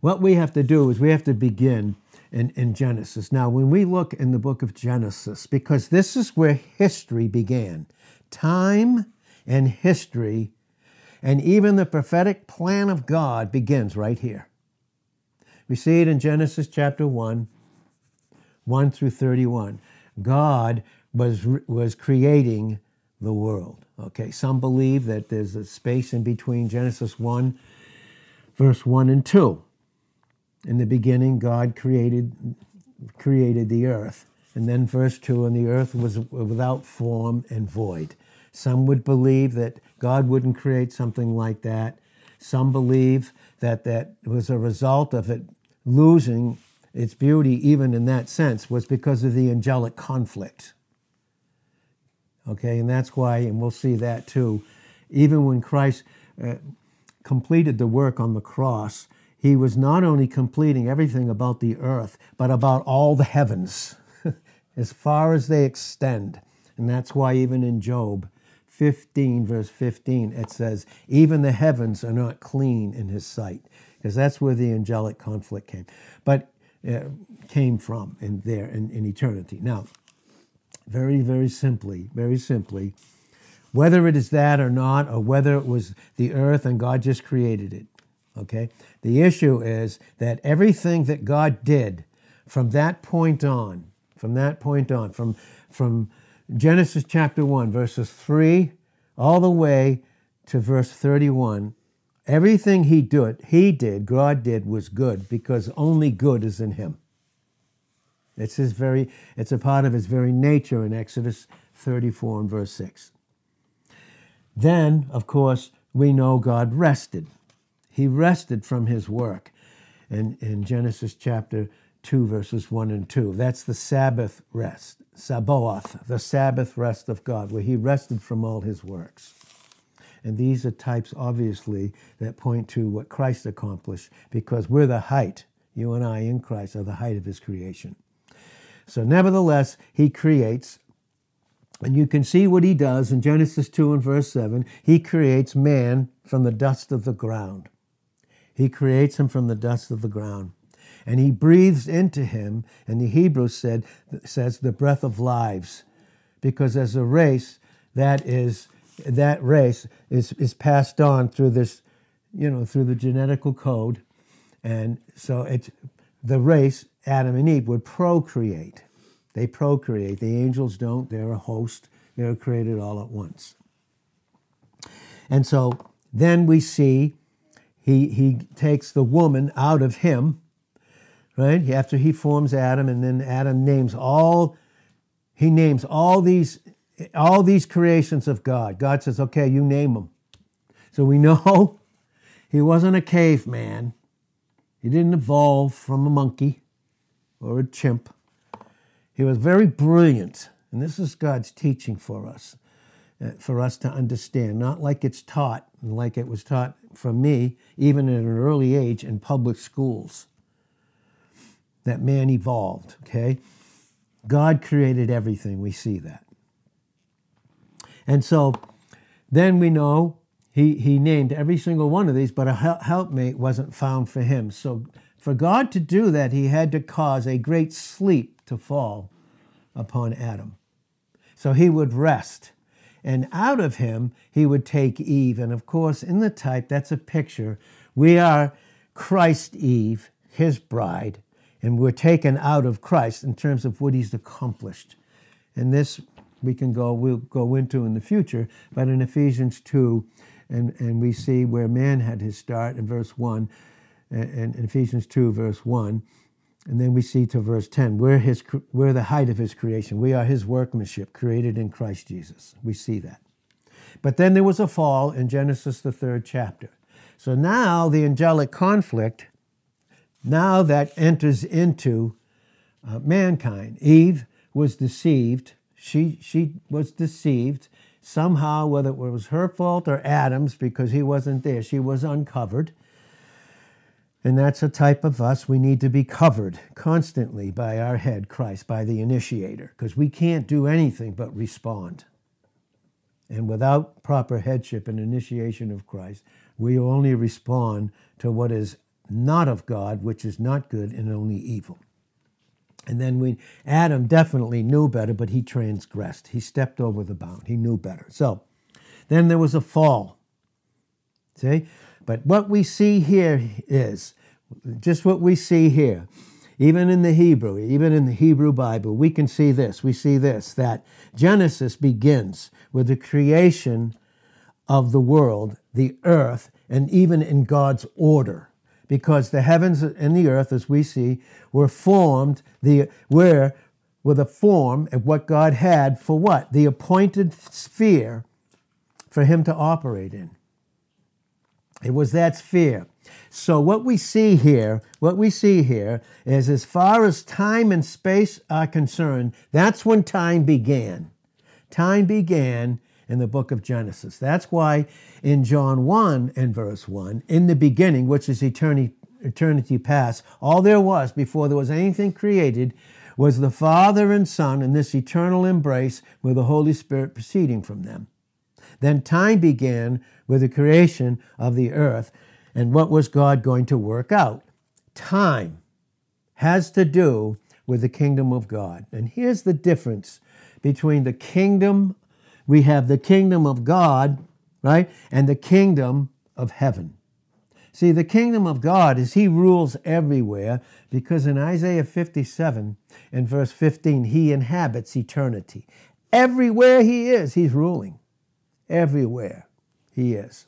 What we have to do is we have to begin in, in Genesis. Now, when we look in the book of Genesis, because this is where history began, time and history, and even the prophetic plan of God begins right here. We see it in Genesis chapter 1, 1 through 31. God was, was creating the world. Okay, some believe that there's a space in between Genesis 1, verse 1 and 2. In the beginning, God created, created the earth. And then verse 2 and the earth was without form and void. Some would believe that God wouldn't create something like that. Some believe that that was a result of it losing its beauty, even in that sense, was because of the angelic conflict. Okay, and that's why, and we'll see that too, even when Christ uh, completed the work on the cross, he was not only completing everything about the earth, but about all the heavens, as far as they extend. And that's why, even in Job 15, verse 15, it says, Even the heavens are not clean in his sight, because that's where the angelic conflict came. But uh, came from in there in, in eternity. Now, very, very simply, very simply, whether it is that or not, or whether it was the earth and God just created it, okay? The issue is that everything that God did from that point on, from that point on, from, from Genesis chapter 1, verses 3 all the way to verse 31, everything he did, he did, God did was good because only good is in him. It's his very, it's a part of his very nature in Exodus 34 and verse 6. Then, of course, we know God rested. He rested from his work in, in Genesis chapter 2, verses 1 and 2. That's the Sabbath rest, Sabaoth, the Sabbath rest of God, where he rested from all his works. And these are types, obviously, that point to what Christ accomplished, because we're the height, you and I in Christ are the height of his creation. So, nevertheless, he creates, and you can see what he does in Genesis 2 and verse 7. He creates man from the dust of the ground. He creates him from the dust of the ground. And he breathes into him, and the Hebrew said, says the breath of lives. Because as a race, that is that race is, is passed on through this, you know, through the genetical code. And so it's the race Adam and Eve would procreate. They procreate. The angels don't. They're a host. They're created all at once. And so then we see he, he takes the woman out of him, right? After he forms Adam, and then Adam names all, he names all these, all these creations of God. God says, okay, you name them. So we know he wasn't a caveman. He didn't evolve from a monkey or a chimp. He was very brilliant, and this is God's teaching for us, Uh, for us to understand, not like it's taught, like it was taught from me, even at an early age in public schools, that man evolved, okay? God created everything, we see that. And so then we know he, he named every single one of these, but a helpmate wasn't found for him. So for God to do that, he had to cause a great sleep to fall upon Adam. So he would rest. And out of him, he would take Eve. And of course, in the type, that's a picture. We are Christ Eve, his bride, and we're taken out of Christ in terms of what he's accomplished. And this we can go, we'll go into in the future, but in Ephesians 2, and, and we see where man had his start in verse 1, and, in Ephesians 2, verse 1. And then we see to verse 10, we're, his, we're the height of his creation. We are his workmanship, created in Christ Jesus. We see that. But then there was a fall in Genesis, the third chapter. So now the angelic conflict, now that enters into uh, mankind. Eve was deceived. She, she was deceived somehow, whether it was her fault or Adam's, because he wasn't there. She was uncovered. And that's a type of us. We need to be covered constantly by our head, Christ, by the initiator, because we can't do anything but respond. And without proper headship and initiation of Christ, we only respond to what is not of God, which is not good and only evil. And then we Adam definitely knew better, but he transgressed. He stepped over the bound. He knew better. So then there was a fall. See? But what we see here is just what we see here. Even in the Hebrew, even in the Hebrew Bible, we can see this. We see this that Genesis begins with the creation of the world, the earth, and even in God's order. Because the heavens and the earth, as we see, were formed, the where with a form of what God had for what? The appointed sphere for him to operate in. It was that sphere. So what we see here, what we see here is as far as time and space are concerned, that's when time began. Time began in the book of Genesis. That's why in John 1 and verse 1, in the beginning, which is eternity, eternity past, all there was before there was anything created was the Father and Son in this eternal embrace with the Holy Spirit proceeding from them. Then time began with the creation of the earth. And what was God going to work out? Time has to do with the kingdom of God. And here's the difference between the kingdom we have the kingdom of God, right? And the kingdom of heaven. See, the kingdom of God is He rules everywhere because in Isaiah 57 and verse 15, He inhabits eternity. Everywhere He is, He's ruling. Everywhere He is.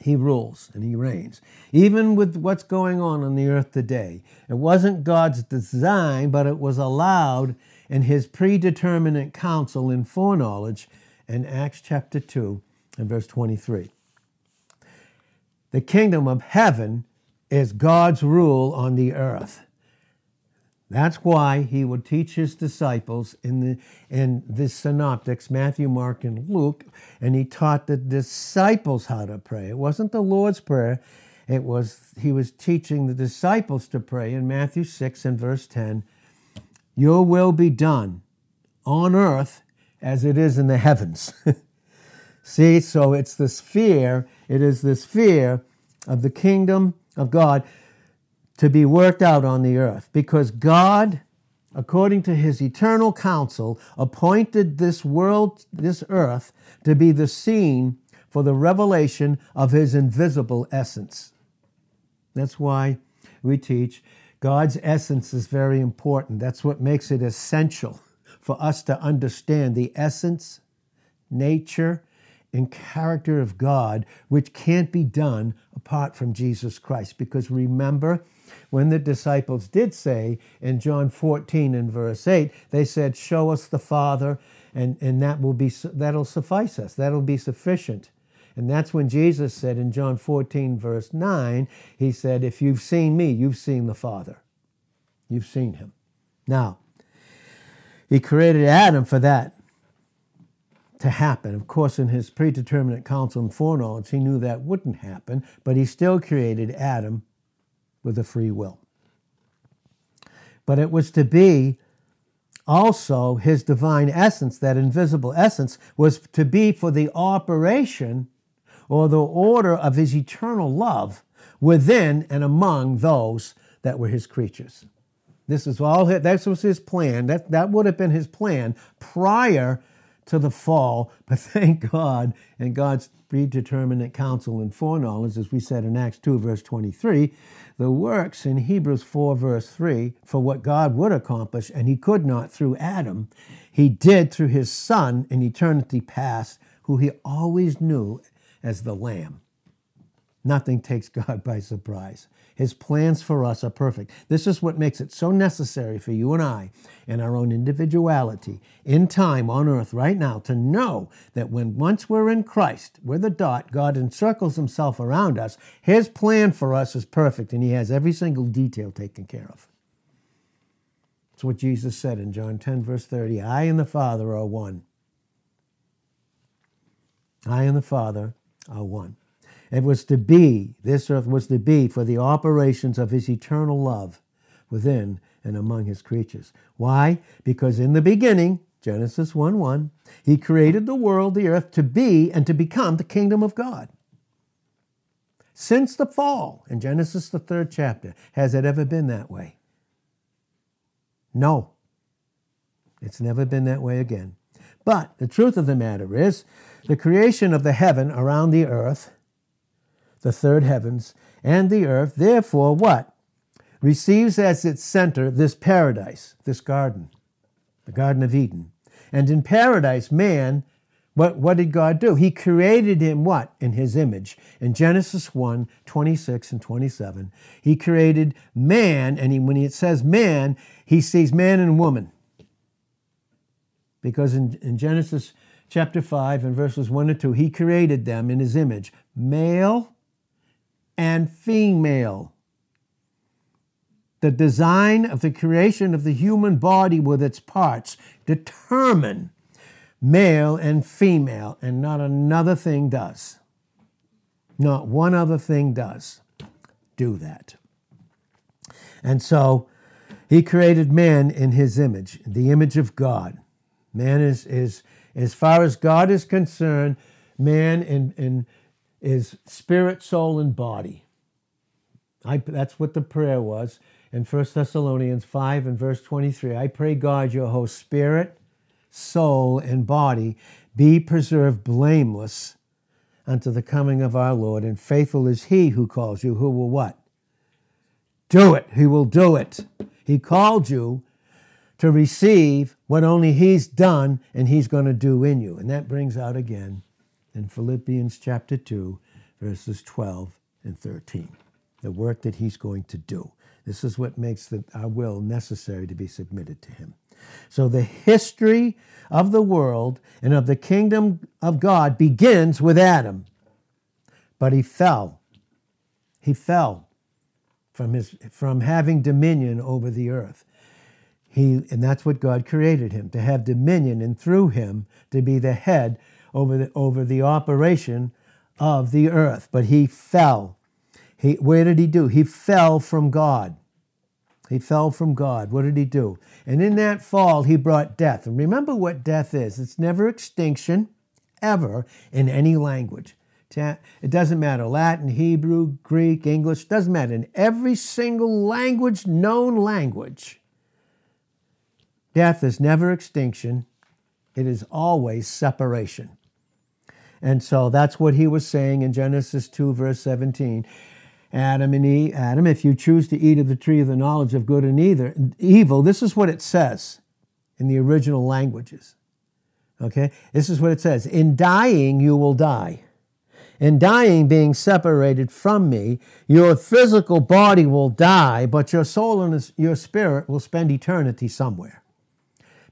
He rules and He reigns. Even with what's going on on the earth today, it wasn't God's design, but it was allowed in his predeterminate counsel in foreknowledge in Acts chapter 2 and verse 23. The kingdom of heaven is God's rule on the earth. That's why he would teach his disciples in the in the synoptics, Matthew, Mark, and Luke, and he taught the disciples how to pray. It wasn't the Lord's Prayer. It was he was teaching the disciples to pray in Matthew 6 and verse 10 your will be done on earth as it is in the heavens. See, so it's the sphere, it is this sphere of the kingdom of God to be worked out on the earth because God, according to his eternal counsel, appointed this world, this earth, to be the scene for the revelation of his invisible essence. That's why we teach God's essence is very important. That's what makes it essential for us to understand the essence, nature, and character of God, which can't be done apart from Jesus Christ. Because remember, when the disciples did say in John 14 and verse 8, they said, Show us the Father, and, and that will be that'll suffice us. That'll be sufficient. And that's when Jesus said in John 14, verse 9, He said, If you've seen me, you've seen the Father. You've seen him. Now, He created Adam for that to happen. Of course, in His predeterminate counsel and foreknowledge, He knew that wouldn't happen, but He still created Adam with a free will. But it was to be also his divine essence, that invisible essence, was to be for the operation or the order of his eternal love within and among those that were his creatures. This is all that was his plan. That that would have been his plan prior to the fall. But thank God and God's predeterminate counsel and foreknowledge, as we said in Acts 2, verse 23, the works in Hebrews 4, verse 3, for what God would accomplish, and he could not through Adam, he did through his Son in eternity past, who he always knew as the Lamb. Nothing takes God by surprise. His plans for us are perfect. This is what makes it so necessary for you and I in our own individuality in time on earth right now to know that when once we're in Christ, we're the dot, God encircles himself around us. His plan for us is perfect and he has every single detail taken care of. That's what Jesus said in John 10, verse 30. I and the Father are one. I and the Father are one. It was to be, this earth was to be for the operations of his eternal love within and among his creatures. Why? Because in the beginning, Genesis 1 1, he created the world, the earth, to be and to become the kingdom of God. since the fall in Genesis, the third chapter. Has it ever been that way? No. It's never been that way again. But the truth of the matter is, the creation of the heaven around the earth, the third heavens, and the earth, therefore, what? Receives as its center this paradise, this garden, the Garden of Eden. And in paradise, man, what, what did God do? He created him what? In his image. In Genesis 1 26 and 27, he created man, and he, when it says man, he sees man and woman. Because in, in Genesis chapter 5 and verses 1 and 2, he created them in his image, male and female. The design of the creation of the human body with its parts determine male and female, and not another thing does. Not one other thing does do that. And so he created man in his image, the image of God. Man is, is as far as God is concerned, man in, in, is spirit, soul, and body. I, that's what the prayer was in 1 Thessalonians 5 and verse 23. I pray God your whole spirit, soul, and body be preserved blameless unto the coming of our Lord. And faithful is he who calls you, who will what? Do it. He will do it. He called you to receive what only He's done and He's going to do in you. And that brings out again in Philippians chapter 2, verses 12 and 13, the work that He's going to do. This is what makes the, our will necessary to be submitted to Him. So the history of the world and of the kingdom of God begins with Adam. But he fell. He fell from, his, from having dominion over the earth. He, and that's what God created him to have dominion, and through him to be the head over the, over the operation of the earth. But he fell. He, where did he do? He fell from God. He fell from God. What did he do? And in that fall, he brought death. And remember what death is it's never extinction, ever, in any language. It doesn't matter Latin, Hebrew, Greek, English, doesn't matter. In every single language, known language, Death is never extinction, it is always separation. And so that's what he was saying in Genesis 2, verse 17. Adam and Eve, Adam, if you choose to eat of the tree of the knowledge of good and either, evil, this is what it says in the original languages. Okay? This is what it says In dying, you will die. In dying, being separated from me, your physical body will die, but your soul and your spirit will spend eternity somewhere.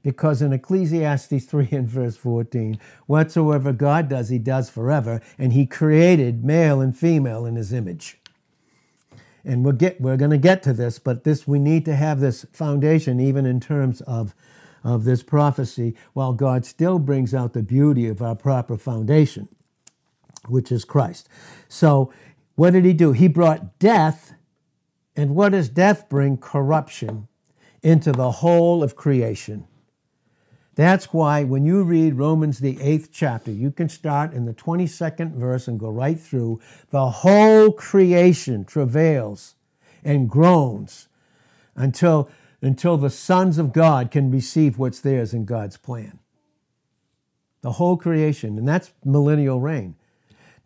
Because in Ecclesiastes 3 and verse 14, whatsoever God does, he does forever, and he created male and female in his image. And we'll get, we're going to get to this, but this we need to have this foundation even in terms of, of this prophecy, while God still brings out the beauty of our proper foundation, which is Christ. So, what did he do? He brought death, and what does death bring? Corruption into the whole of creation. That's why when you read Romans, the eighth chapter, you can start in the 22nd verse and go right through. The whole creation travails and groans until, until the sons of God can receive what's theirs in God's plan. The whole creation, and that's millennial reign.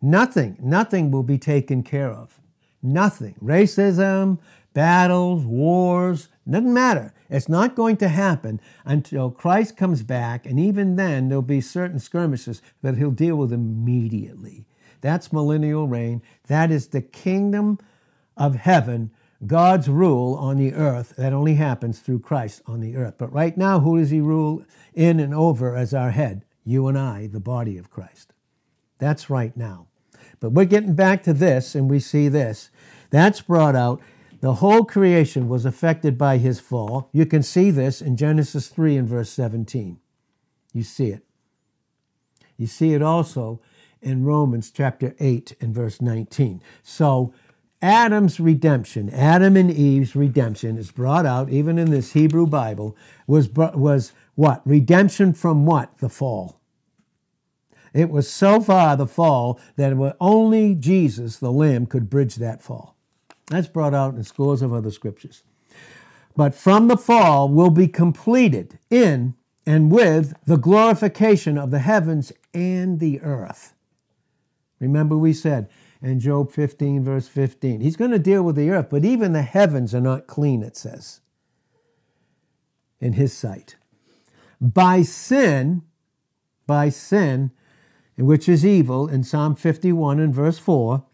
Nothing, nothing will be taken care of. Nothing. Racism, battles, wars, doesn't matter. It's not going to happen until Christ comes back, and even then, there'll be certain skirmishes that he'll deal with immediately. That's millennial reign. That is the kingdom of heaven, God's rule on the earth. That only happens through Christ on the earth. But right now, who does he rule in and over as our head? You and I, the body of Christ. That's right now. But we're getting back to this, and we see this. That's brought out the whole creation was affected by his fall. You can see this in Genesis 3 and verse 17. You see it. You see it also in Romans chapter 8 and verse 19. So, Adam's redemption, Adam and Eve's redemption is brought out even in this Hebrew Bible was was what? Redemption from what? The fall. It was so far the fall that only Jesus, the Lamb, could bridge that fall. That's brought out in scores of other scriptures. But from the fall will be completed in and with the glorification of the heavens and the earth. Remember, we said in Job 15, verse 15, he's going to deal with the earth, but even the heavens are not clean, it says, in his sight. By sin, by sin, which is evil, in Psalm 51 and verse 4,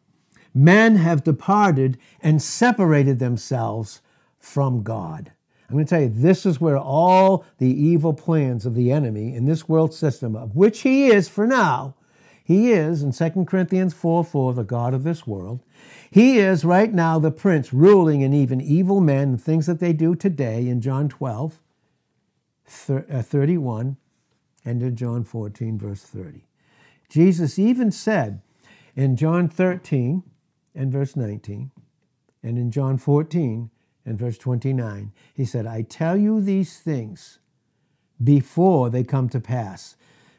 men have departed and separated themselves from God. I'm going to tell you, this is where all the evil plans of the enemy in this world system, of which he is for now, he is, in 2 Corinthians 4 4, the God of this world. He is right now the prince ruling in even evil men and things that they do today in John 12, uh, 31, and in John 14, verse 30. Jesus even said in John 13 and verse 19, and in John 14 and verse 29, he said, I tell you these things before they come to pass.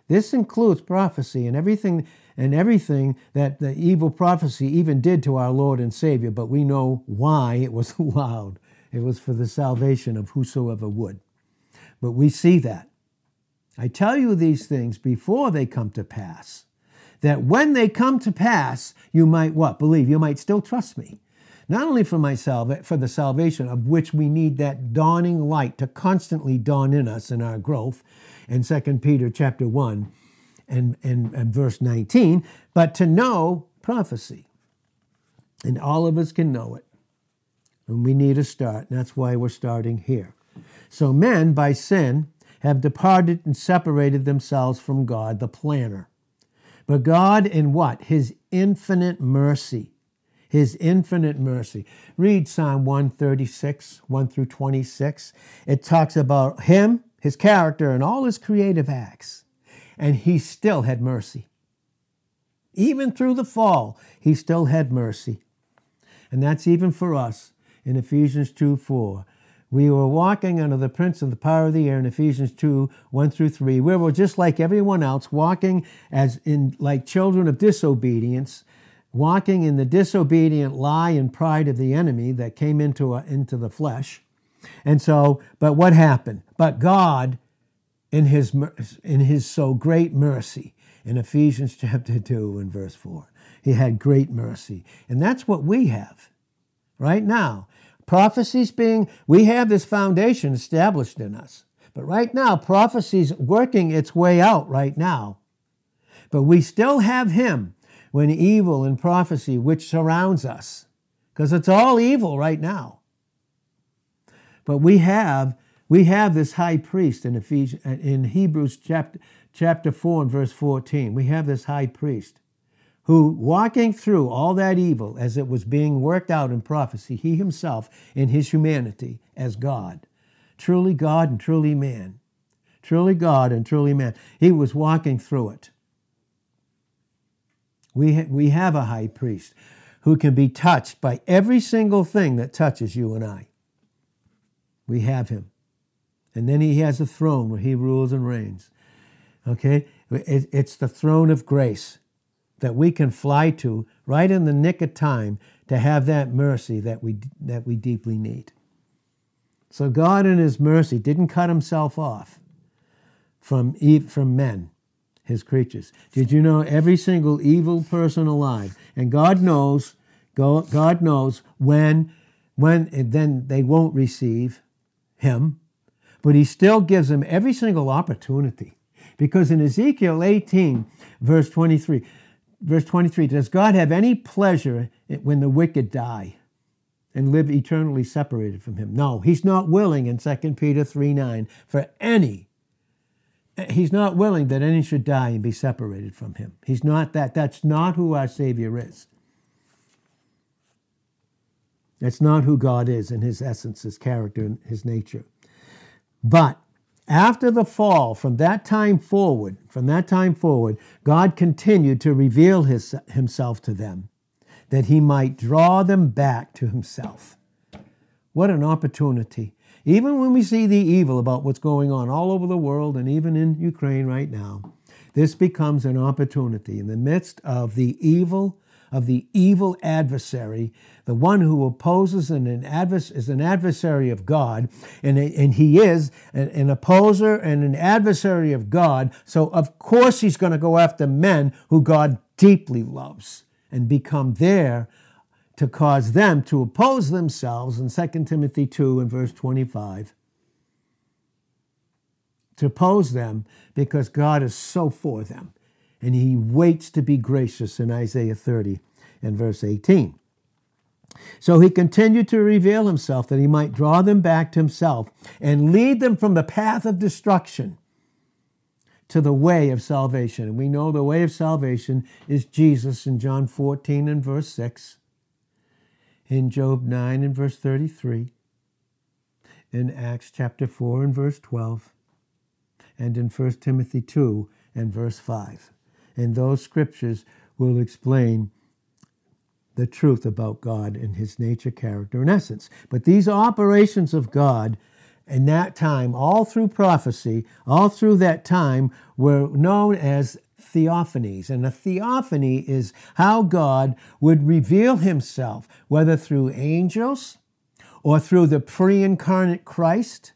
This includes prophecy and everything and everything that the evil prophecy even did to our Lord and Savior, but we know why it was allowed. It was for the salvation of whosoever would. But we see that. I tell you these things before they come to pass, that when they come to pass, you might what? Believe. You might still trust me not only for myself, for the salvation of which we need that dawning light to constantly dawn in us in our growth in 2 Peter chapter 1 and, and, and verse 19, but to know prophecy. And all of us can know it. And we need a start, and that's why we're starting here. So men, by sin, have departed and separated themselves from God, the planner. But God, in what? His infinite mercy, his infinite mercy. Read Psalm 136, 1 through 26. It talks about him, his character, and all his creative acts. And he still had mercy. Even through the fall, he still had mercy. And that's even for us in Ephesians 2 4. We were walking under the prince of the power of the air in Ephesians 2 1 through 3. We were just like everyone else, walking as in like children of disobedience walking in the disobedient lie and pride of the enemy that came into, a, into the flesh. And so, but what happened? But God, in his, in his so great mercy, in Ephesians chapter 2 and verse 4, he had great mercy. And that's what we have right now. Prophecies being, we have this foundation established in us. But right now, prophecy's working its way out right now. But we still have him when evil and prophecy, which surrounds us, because it's all evil right now. But we have we have this high priest in Ephesians, in Hebrews chapter chapter four and verse fourteen. We have this high priest who, walking through all that evil as it was being worked out in prophecy, he himself in his humanity as God, truly God and truly man, truly God and truly man, he was walking through it. We, ha- we have a high priest who can be touched by every single thing that touches you and I. We have him. And then he has a throne where he rules and reigns. Okay? It's the throne of grace that we can fly to right in the nick of time to have that mercy that we, that we deeply need. So God, in his mercy, didn't cut himself off from, from men his creatures. Did you know every single evil person alive? And God knows, God knows when, when then they won't receive him, but he still gives them every single opportunity. Because in Ezekiel 18, verse 23, verse 23, does God have any pleasure when the wicked die? and live eternally separated from him. No, he's not willing in 2 Peter 3 9 for any eh, He's not willing that any should die and be separated from him. He's not that. That's not who our Savior is. That's not who God is in his essence, his character, and his nature. But after the fall, from that time forward, from that time forward, God continued to reveal his, himself to them that he might draw them back to himself. What an opportunity even when we see the evil about what's going on all over the world and even in Ukraine right now, this becomes an opportunity in the midst of the evil of the evil adversary, the one who opposes and an advers- is an adversary of God, and, and he is an, an opposer and an adversary of God. So, of course, he's going to go after men who God deeply loves and become there to cause them to oppose themselves in 2 Timothy 2 and verse 25 to oppose them because God is so for them. And he waits to be gracious in Isaiah 30 and verse 18. So he continued to reveal himself that he might draw them back to himself and lead them from the path of destruction to the way of salvation. And we know the way of salvation is Jesus in John 14 and verse 6, in Job 9 and verse 33, in Acts chapter 4 and verse 12, and in 1 Timothy 2 and verse 5. And those scriptures will explain the truth about God and his nature, character, and essence. But these operations of God in that time, all through prophecy, all through that time, were known as theophanies. And a theophany is how God would reveal himself, whether through angels or through the pre incarnate Christ.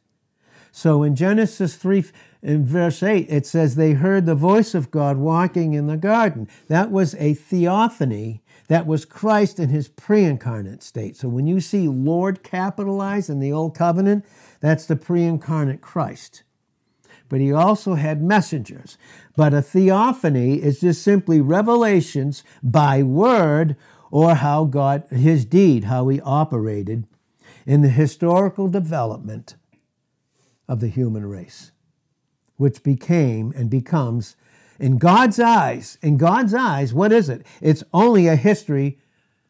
So in Genesis 3, in verse 8, it says, They heard the voice of God walking in the garden. That was a theophany. That was Christ in his pre incarnate state. So when you see Lord capitalized in the Old Covenant, that's the pre incarnate Christ. But he also had messengers. But a theophany is just simply revelations by word or how God, his deed, how he operated in the historical development of the human race which became and becomes, in God's eyes, in God's eyes, what is it? It's only a history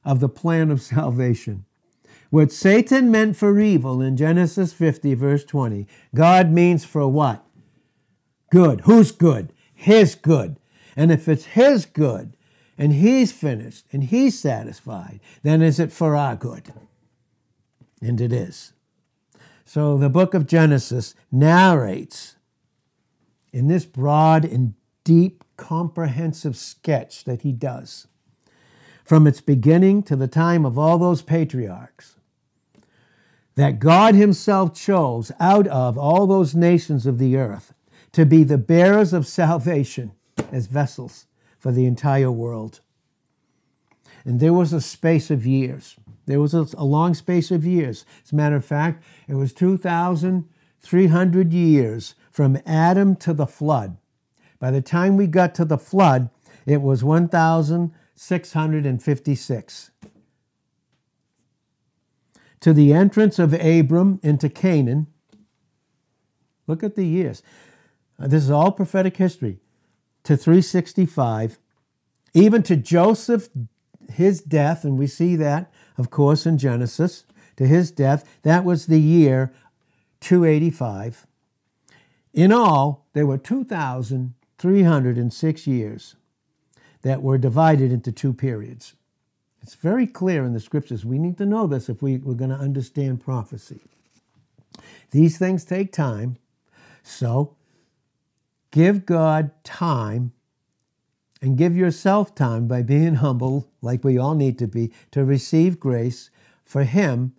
of the plan of salvation. What Satan meant for evil in Genesis 50, verse 20, God means for what? Good. Who's good? His good. And if it's His good, and He's finished, and He's satisfied, then is it for our good? And it is. So the book of Genesis narrates in this broad and deep, comprehensive sketch that he does, from its beginning to the time of all those patriarchs, that God Himself chose out of all those nations of the earth to be the bearers of salvation as vessels for the entire world. And there was a space of years. There was a, long space of years. As a matter of fact, it was 2,300 years from Adam to the flood. By the time we got to the flood, it was 1,656. To the entrance of Abram into Canaan, look at the years. Uh, this is all prophetic history. To 365, even to Joseph, his death, and we see that, of course, in Genesis, to his death, that was the year 285. In all, there were 2,306 years that were divided into two periods. It's very clear in the scriptures. We need to know this if we, we're going to understand prophecy. These things take time. So give God time and give yourself time by being humble, like we all need to be, to receive grace for Him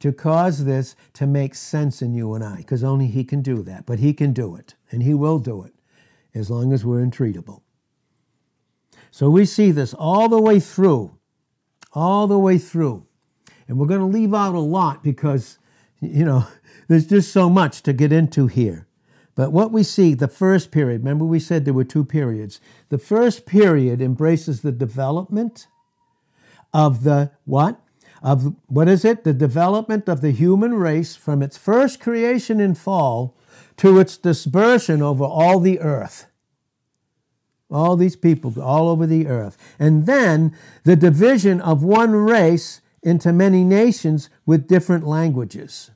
to cause this to make sense in you and I, because only He can do that. But He can do it, and He will do it as long as we're entreatable. So we see this all the way through, all the way through. And we're going to leave out a lot because, you know, there's just so much to get into here. But what we see, the first period, remember we said there were two periods. The first period embraces the development of the what? Of what is it? The development of the human race from its first creation in fall to its dispersion over all the earth. All these people all over the earth. And then the division of one race into many nations with different languages.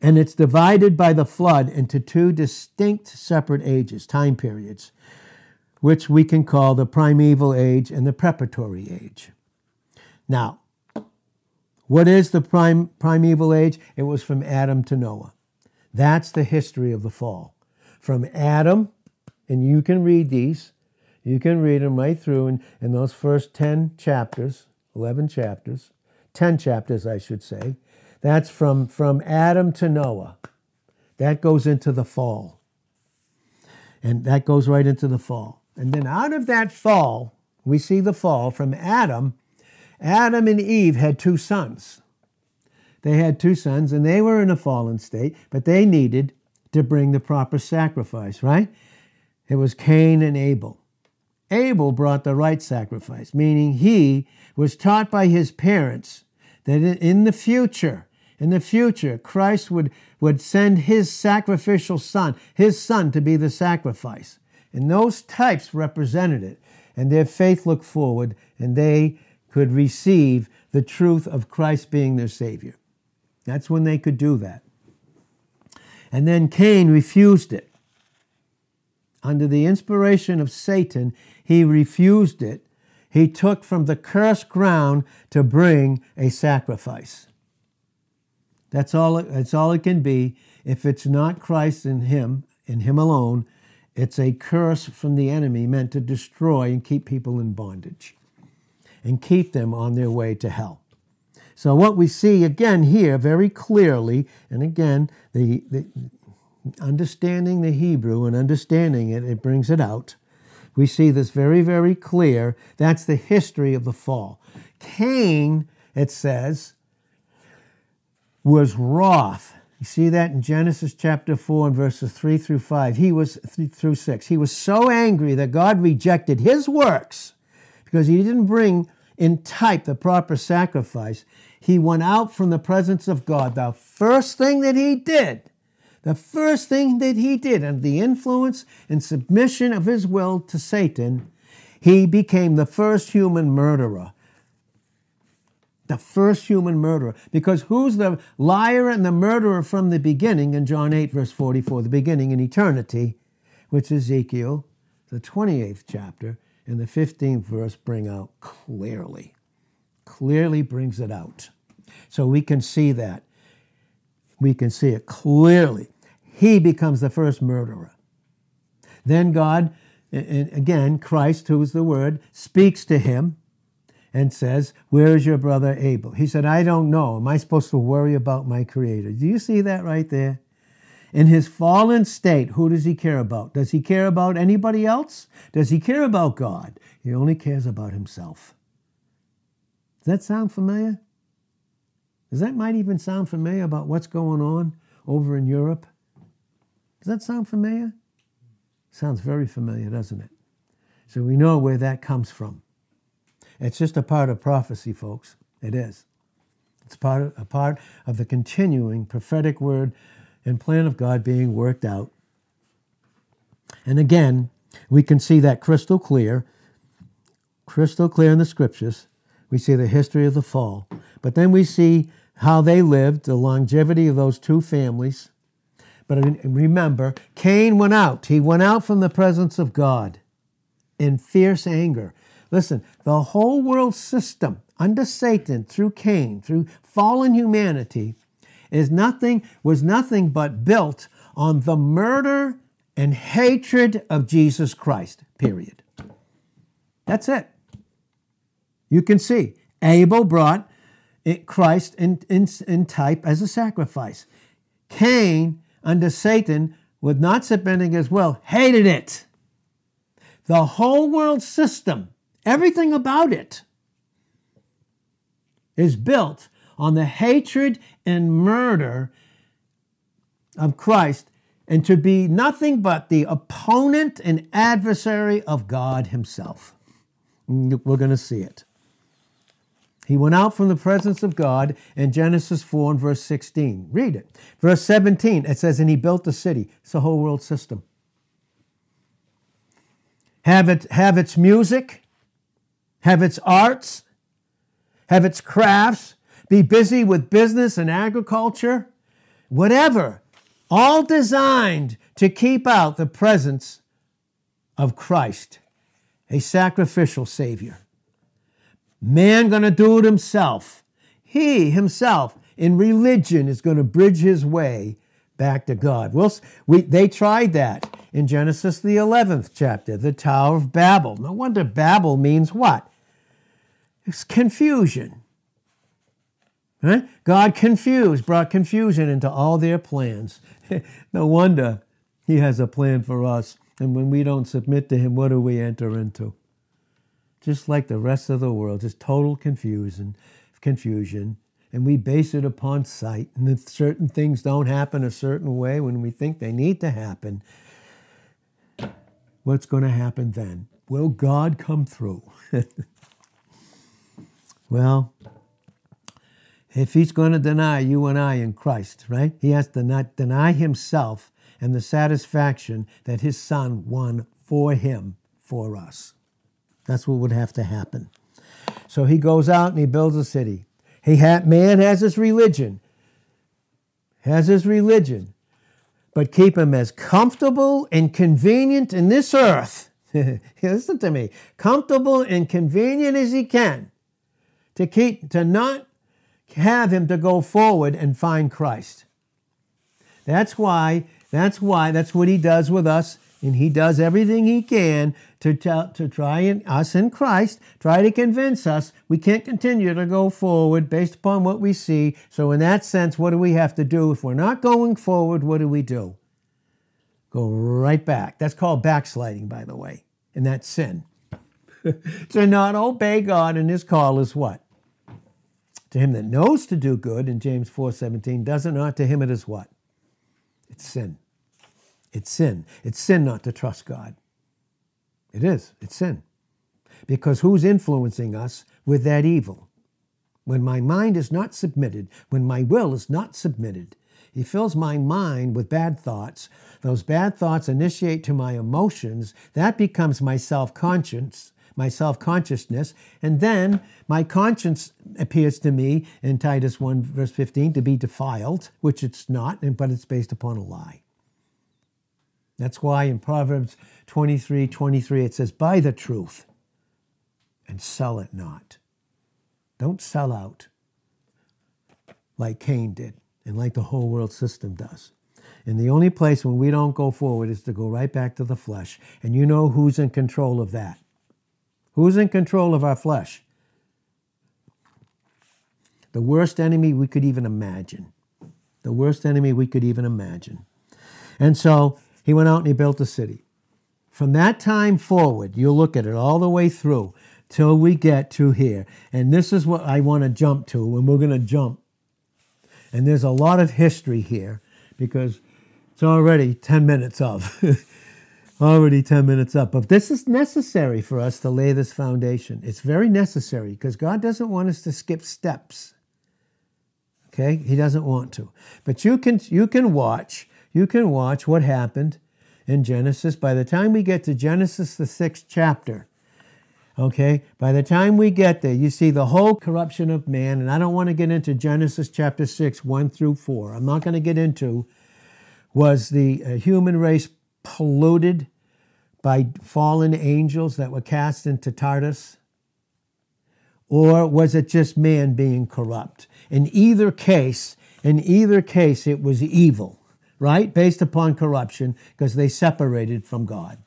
And it's divided by the flood into two distinct separate ages, time periods, which we can call the primeval age and the preparatory age. Now, what is the prime, primeval age? It was from Adam to Noah. That's the history of the fall. from Adam, and you can read these. You can read them right through in, in those first 10 chapters, 11 chapters, 10 chapters, I should say. That's from, from Adam to Noah. That goes into the fall. And that goes right into the fall. And then out of that fall, we see the fall from Adam. Adam and Eve had two sons. They had two sons, and they were in a fallen state, but they needed to bring the proper sacrifice, right? It was Cain and Abel. Abel brought the right sacrifice, meaning he was taught by his parents that in the future, in the future, Christ would, would send his sacrificial son, his son, to be the sacrifice. And those types represented it. And their faith looked forward, and they could receive the truth of Christ being their Savior. That's when they could do that. And then Cain refused it. Under the inspiration of Satan, he refused it. He took from the cursed ground to bring a sacrifice. That's all, it, that's all it can be. If it's not Christ in him, in him alone, it's a curse from the enemy meant to destroy and keep people in bondage and keep them on their way to hell. So, what we see again here very clearly, and again, the, the understanding the Hebrew and understanding it, it brings it out. We see this very, very clear. That's the history of the fall. Cain, it says, was wroth. You see that in Genesis chapter 4 and verses 3 through 5. He was through 6. He was so angry that God rejected his works because he didn't bring in type the proper sacrifice. He went out from the presence of God. The first thing that he did, the first thing that he did, under the influence and submission of his will to Satan, he became the first human murderer the first human murderer. Because who's the liar and the murderer from the beginning in John 8, verse 44, the beginning in eternity, which is Ezekiel, the 28th chapter, and the 15th verse bring out clearly. Clearly brings it out. So we can see that. We can see it clearly. He becomes the first murderer. Then God, and again, Christ, who is the Word, speaks to him and says, Where is your brother Abel? He said, I don't know. Am I supposed to worry about my creator? Do you see that right there? In his fallen state, who does he care about? Does he care about anybody else? Does he care about God? He only cares about himself. Does that sound familiar? Does that might even sound familiar about what's going on over in Europe? Does that sound familiar? Sounds very familiar, doesn't it? So we know where that comes from. It's just a part of prophecy, folks. It is. It's part of, a part of the continuing prophetic word and plan of God being worked out. And again, we can see that crystal clear, crystal clear in the scriptures. We see the history of the fall. But then we see how they lived, the longevity of those two families. But remember, Cain went out. He went out from the presence of God in fierce anger. Listen, the whole world system under Satan through Cain, through fallen humanity, is nothing, was nothing but built on the murder and hatred of Jesus Christ, period. That's it. You can see Abel brought Christ in, in, in type as a sacrifice. Cain, under Satan, with not submitting as well, hated it. The whole world system Everything about it is built on the hatred and murder of Christ and to be nothing but the opponent and adversary of God Himself. We're going to see it. He went out from the presence of God in Genesis 4 and verse 16. Read it. Verse 17, it says, And he built the city. It's a whole world system. Have, it, have its music, have its arts, have its crafts, be busy with business and agriculture, whatever, all designed to keep out the presence of Christ, a sacrificial Savior. Man going to do it himself. He himself in religion is going to bridge his way back to God. Well, we, they tried that. in Genesis, the 11th chapter, the Tower of Babel. No wonder Babel means what? It's confusion. Right? God confused, brought confusion into all their plans. no wonder He has a plan for us. And when we don't submit to Him, what do we enter into? Just like the rest of the world, just total confusion, confusion. And we base it upon sight. And if certain things don't happen a certain way when we think they need to happen, what's going to happen then? Will God come through? well, if he's going to deny you and I in Christ, right? He has to not deny himself and the satisfaction that his son won for him, for us. That's what would have to happen. So he goes out and he builds a city. He ha- man has his religion, has his religion, but keep him as comfortable and convenient in this earth. Listen to me, comfortable and convenient as he can, to keep to not have him to go forward and find Christ. That's why, that's why, that's what he does with us. And he does everything he can to, tell, to try and us in Christ, try to convince us we can't continue to go forward based upon what we see. So, in that sense, what do we have to do? If we're not going forward, what do we do? Go right back. That's called backsliding, by the way, and that's sin. to not obey God and his call is what? To him that knows to do good, in James 4:17, does it not, to him it is what? It's sin. It's sin. It's sin not to trust God. It is. It's sin. Because who's influencing us with that evil? When my mind is not submitted, when my will is not submitted, he fills my mind with bad thoughts. Those bad thoughts initiate to my emotions. That becomes my self conscience my self consciousness, and then my conscience appears to me in Titus 1, verse 15, to be defiled, which it's not, but it's based upon a lie. That's why in Proverbs 23 23, it says, Buy the truth and sell it not. Don't sell out like Cain did and like the whole world system does. And the only place when we don't go forward is to go right back to the flesh. And you know who's in control of that? Who's in control of our flesh? The worst enemy we could even imagine. The worst enemy we could even imagine. And so he went out and he built a city. From that time forward, you'll look at it all the way through till we get to here. And this is what I want to jump to, and we're going to jump. And there's a lot of history here because it's already 10 minutes of. already 10 minutes up. But this is necessary for us to lay this foundation. It's very necessary because God doesn't want us to skip steps. Okay? He doesn't want to. But you can you can watch, you can watch what happened in Genesis. By the time we get to Genesis the 6th chapter, okay? By the time we get there, you see the whole corruption of man, and I don't want to get into Genesis chapter 6, 1 through 4. I'm not going to get into was the uh, human race polluted by fallen angels that were cast into Tartarus? Or was it just man being corrupt? In either case, in either case, it was evil, right? Based upon corruption, because they separated from God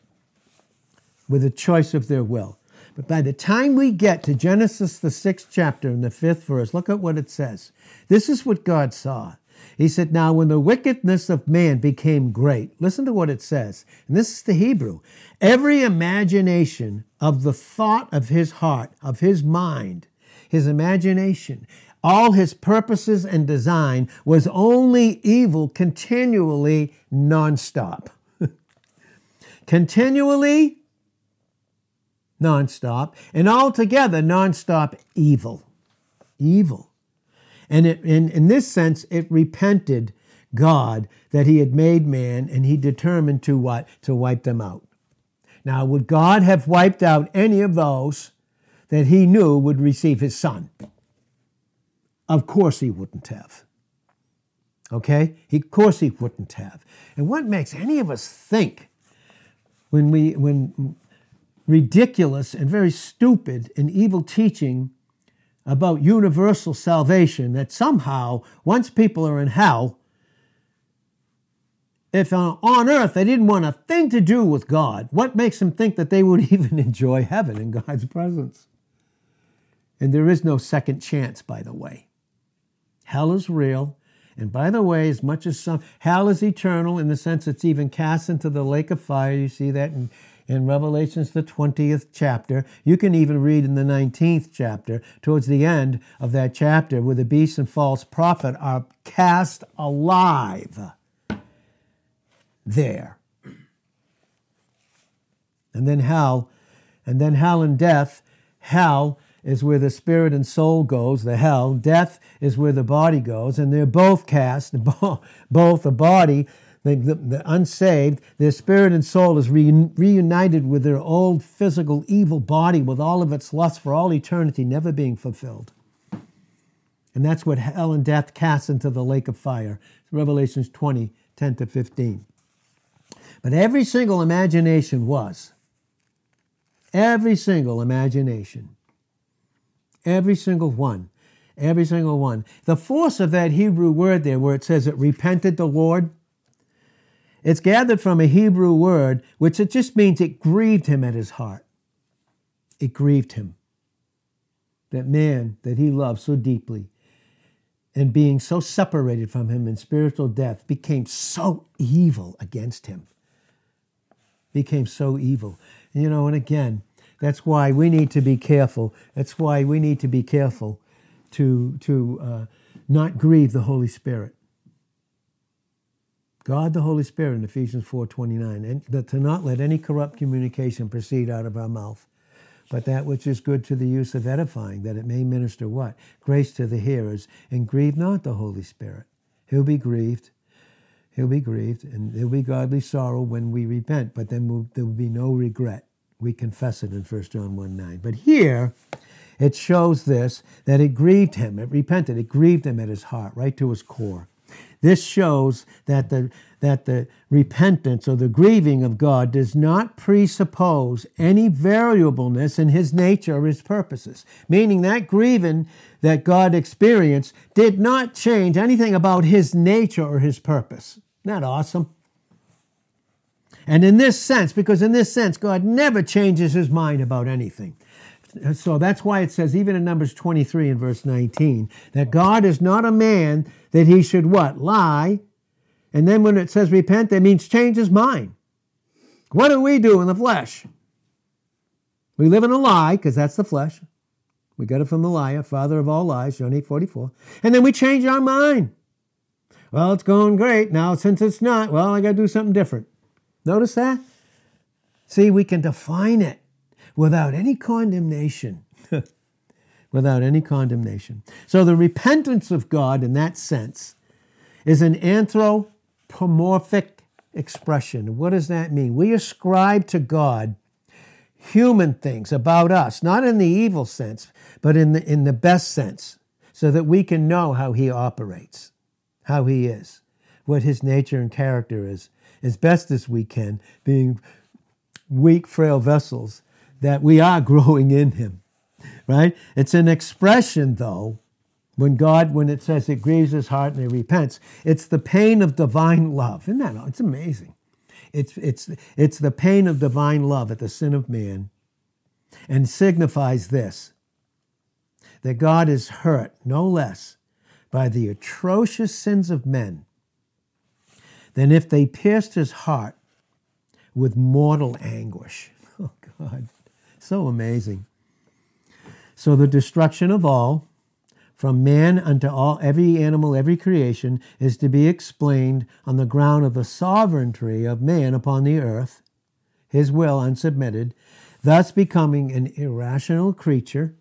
with a choice of their will. But by the time we get to Genesis, the sixth chapter, and the fifth verse, look at what it says. This is what God saw. He said, Now, when the wickedness of man became great, listen to what it says. And this is the Hebrew. Every imagination of the thought of his heart, of his mind, his imagination, all his purposes and design was only evil continually, nonstop. continually, nonstop, and altogether nonstop evil. Evil. And it, in, in this sense, it repented God that he had made man and he determined to what? To wipe them out. Now, would God have wiped out any of those that he knew would receive his son? Of course he wouldn't have. Okay? He, of course he wouldn't have. And what makes any of us think when we when ridiculous and very stupid and evil teaching about universal salvation that somehow, once people are in hell, if uh, on earth they didn't want a thing to do with God, what makes them think that they would even enjoy heaven in God's presence? And there is no second chance, by the way. Hell is real. And by the way, as much as some, hell is eternal in the sense it's even cast into the lake of fire. You see that in, in Revelations, the 20th chapter. You can even read in the 19th chapter, towards the end of that chapter, where the beast and false prophet are cast alive there. And then hell, and then hell and death. Hell is where the spirit and soul goes, the hell. Death is where the body goes, and they're both cast, both the body, the, the, the unsaved, their spirit and soul is reunited with their old physical evil body with all of its lusts for all eternity, never being fulfilled. And that's what hell and death cast into the lake of fire. Revelations 20, 10 to 15. But every single imagination was. Every single imagination Every single one. Every single one. The force of that Hebrew word there, where it says it repented the Lord, it's gathered from a Hebrew word, which it just means it grieved him at his heart. It grieved him. That man that he loved so deeply and being so separated from him in spiritual death became so evil against him. Became so evil. You know, and again, that's why we need to be careful. That's why we need to be careful to, to uh, not grieve the Holy Spirit. God the Holy Spirit in Ephesians 4:29, and that to not let any corrupt communication proceed out of our mouth, but that which is good to the use of edifying, that it may minister what? Grace to the hearers, and grieve not the Holy Spirit. He'll be grieved. He'll be grieved, and there'll be godly sorrow when we repent, but then we'll, there will be no regret we confess it in 1 John 1 9. But here, it shows this that it grieved him. It repented. It grieved him at his heart, right to his core. This shows that the, that the repentance or the grieving of God does not presuppose any variableness in his nature or his purposes, meaning that grieving that God experienced did not change anything about his nature or his purpose. Isn't that awesome? And in this sense, because in this sense, God never changes his mind about anything. So that's why it says, even in Numbers 23 and verse 19, that God is not a man that he should what? Lie. And then when it says repent, that means change his mind. What do we do in the flesh? We live in a lie, because that's the flesh. We got it from the liar, father of all lies, John 8 44. And then we change our mind. Well, it's going great. Now, since it's not, well, I got to do something different. Notice that? See, we can define it without any condemnation. Without any condemnation. So the repentance of God in that sense is an anthropomorphic expression. What does that mean? We ascribe to God human things about us, not in the evil sense, but in the, in the best sense, so that we can know how He operates, how He is, what His nature and character is, as best as we can, being weak, frail vessels, that we are growing in Him, right? It's an expression, though, when God, when it says it grieves His heart and He repents, it's the pain of divine love. Isn't that? It's amazing. It's, it's, it's the pain of divine love at the sin of man and signifies this that God is hurt no less by the atrocious sins of men than if they pierced his heart with mortal anguish. Oh, God, so amazing. So the destruction of all, from man unto all every animal, every creation, is to be explained on the ground of the sovereignty of man upon the earth, his will unsubmitted, thus becoming an irrational creature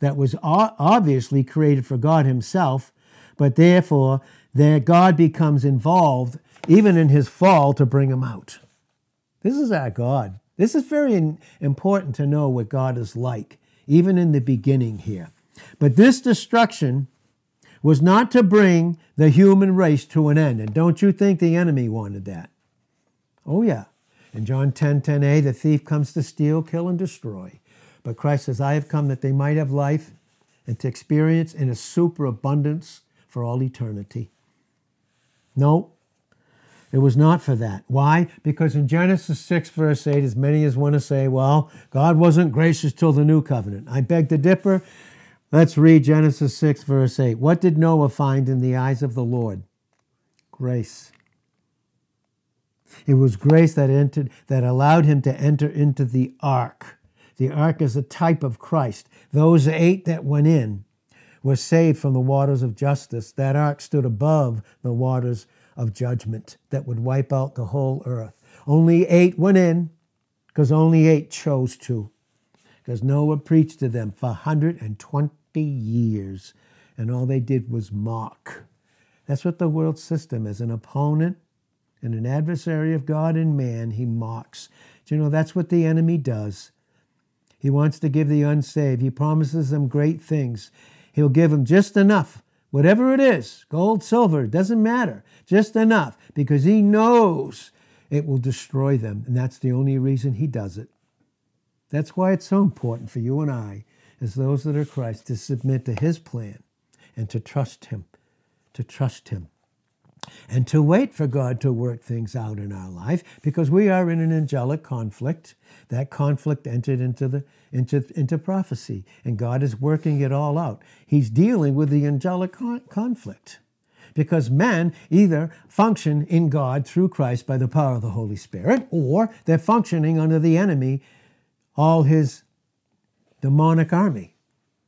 that was obviously created for God himself, but therefore that God becomes involved even in his fall, to bring him out. This is our God. This is very important to know what God is like, even in the beginning here. But this destruction was not to bring the human race to an end. And don't you think the enemy wanted that? Oh, yeah. In John 10 10a, the thief comes to steal, kill, and destroy. But Christ says, I have come that they might have life and to experience in a superabundance for all eternity. No, It was not for that. Why? Because in Genesis 6, verse 8, as many as want to say, well, God wasn't gracious till the new covenant. I beg to differ. Let's read Genesis 6, verse 8. What did Noah find in the eyes of the Lord? Grace. It was grace that entered that allowed him to enter into the ark. The ark is a type of Christ. Those eight that went in were saved from the waters of justice. That ark stood above the waters of judgment that would wipe out the whole earth. Only eight went in because only eight chose to. Because Noah preached to them for 120 years, and all they did was mock. That's what the world system is an opponent and an adversary of God and man, he mocks. Do you know that's what the enemy does? He wants to give the unsaved, he promises them great things. He'll give them just enough, whatever it is gold, silver, doesn't matter, just enough, because he knows it will destroy them. And that's the only reason he does it. That's why it's so important for you and I, as those that are Christ, to submit to his plan and to trust him, to trust him and to wait for God to work things out in our life because we are in an angelic conflict. That conflict entered into the into, into prophecy, and God is working it all out. He's dealing with the angelic con- conflict because men either function in God through Christ by the power of the Holy Spirit, or they're functioning under the enemy, all his demonic army.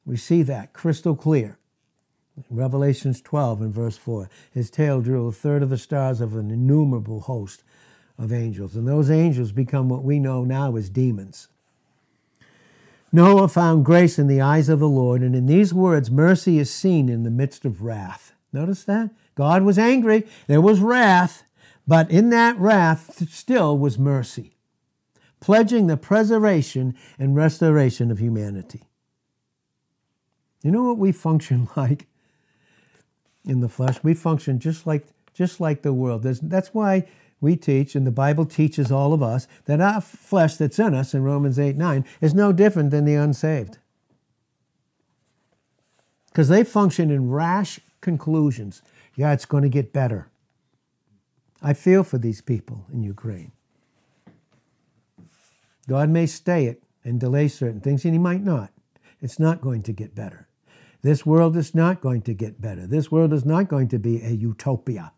We see that crystal clear. Revelations 12 and verse 4. His tail drew a third of the stars of an innumerable host of angels. And those angels become what we know now as demons. Noah found grace in the eyes of the Lord, and in these words, mercy is seen in the midst of wrath. Notice that? God was angry, there was wrath, but in that wrath still was mercy, pledging the preservation and restoration of humanity. You know what we function like? in the flesh. We function just like just like the world. There's, that's why we teach, and the Bible teaches all of us, that our flesh that's in us in Romans 8 9 is no different than the unsaved. Because they function in rash conclusions. Yeah, it's going to get better. I feel for these people in Ukraine. God may stay it and delay certain things, and He might not. It's not going to get better. This world is not going to get better. This world is not going to be a utopia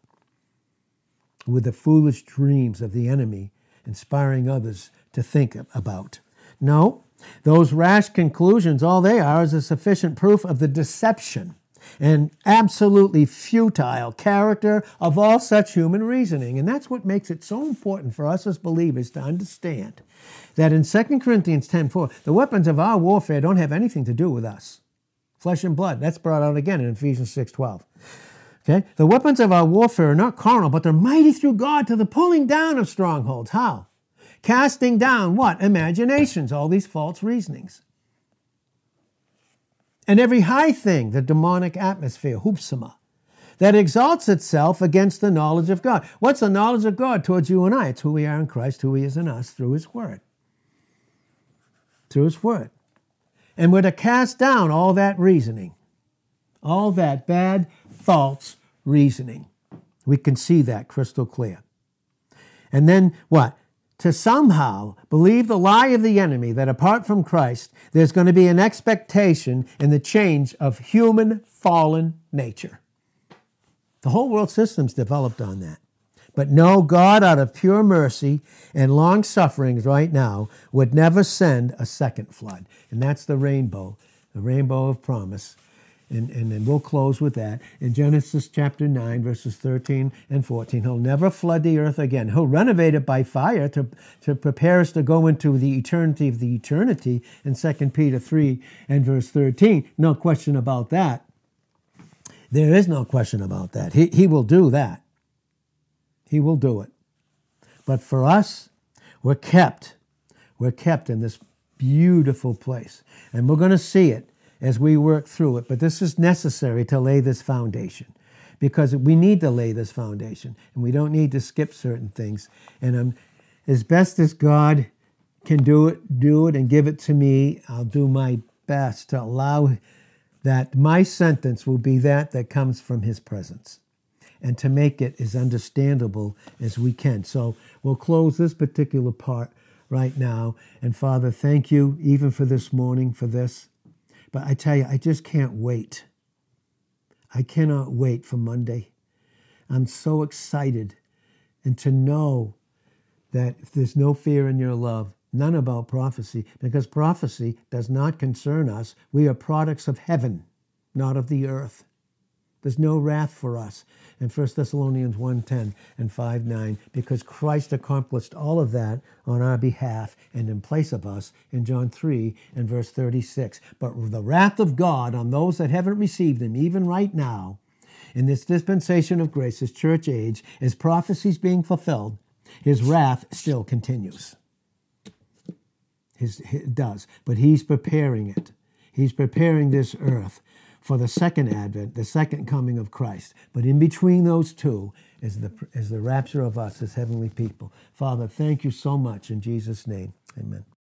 with the foolish dreams of the enemy inspiring others to think about. No, those rash conclusions, all they are is a sufficient proof of the deception and absolutely futile character of all such human reasoning. And that's what makes it so important for us as believers to understand that in 2 Corinthians 10:4, the weapons of our warfare don't have anything to do with us flesh and blood. That's brought out again in Ephesians 6:12. Okay? The weapons of our warfare are not carnal, but they're mighty through God to the pulling down of strongholds. How? Casting down what? Imaginations, all these false reasonings. And every high thing, the demonic atmosphere, hupsama, that exalts itself against the knowledge of God. What's the knowledge of God towards you and I? It's who we are in Christ, who He is in us through His Word. Through His Word. And we're to cast down all that reasoning, all that bad, false reasoning. We can see that crystal clear. And then what? To somehow believe the lie of the enemy that apart from Christ, there's going to be an expectation in the change of human fallen nature. The whole world system's developed on that. But no, God, out of pure mercy and long sufferings right now, would never send a second flood. And that's the rainbow, the rainbow of promise. And, and then we'll close with that. In Genesis chapter 9, verses 13 and 14, He'll never flood the earth again. He'll renovate it by fire to, to prepare us to go into the eternity of the eternity in 2 Peter 3 and verse 13. No question about that. There is no question about that. He, he will do that. He will do it. But for us, we're kept. We're kept in this beautiful place. And we're going to see it as we work through it. But this is necessary to lay this foundation because we need to lay this foundation and we don't need to skip certain things. And um, as best as God can do it, do it and give it to me, I'll do my best to allow that my sentence will be that that comes from His presence and to make it as understandable as we can. So we'll close this particular part right now. And Father, thank you even for this morning, for this. But I tell you, I just can't wait. I cannot wait for Monday. I'm so excited. And to know that if there's no fear in your love, none about prophecy, because prophecy does not concern us. We are products of heaven, not of the earth. There's no wrath for us in 1 Thessalonians 1.10 and 5.9 because Christ accomplished all of that on our behalf and in place of us in John 3 and verse 36. But the wrath of God on those that haven't received him, even right now, in this dispensation of grace, this church age, as prophecies being fulfilled, his wrath still continues. His, does, but he's preparing it. He's preparing this earth for the second advent, the second coming of Christ. But in between those two is the, is the rapture of us as heavenly people. Father, thank you so much in Jesus' name. Amen.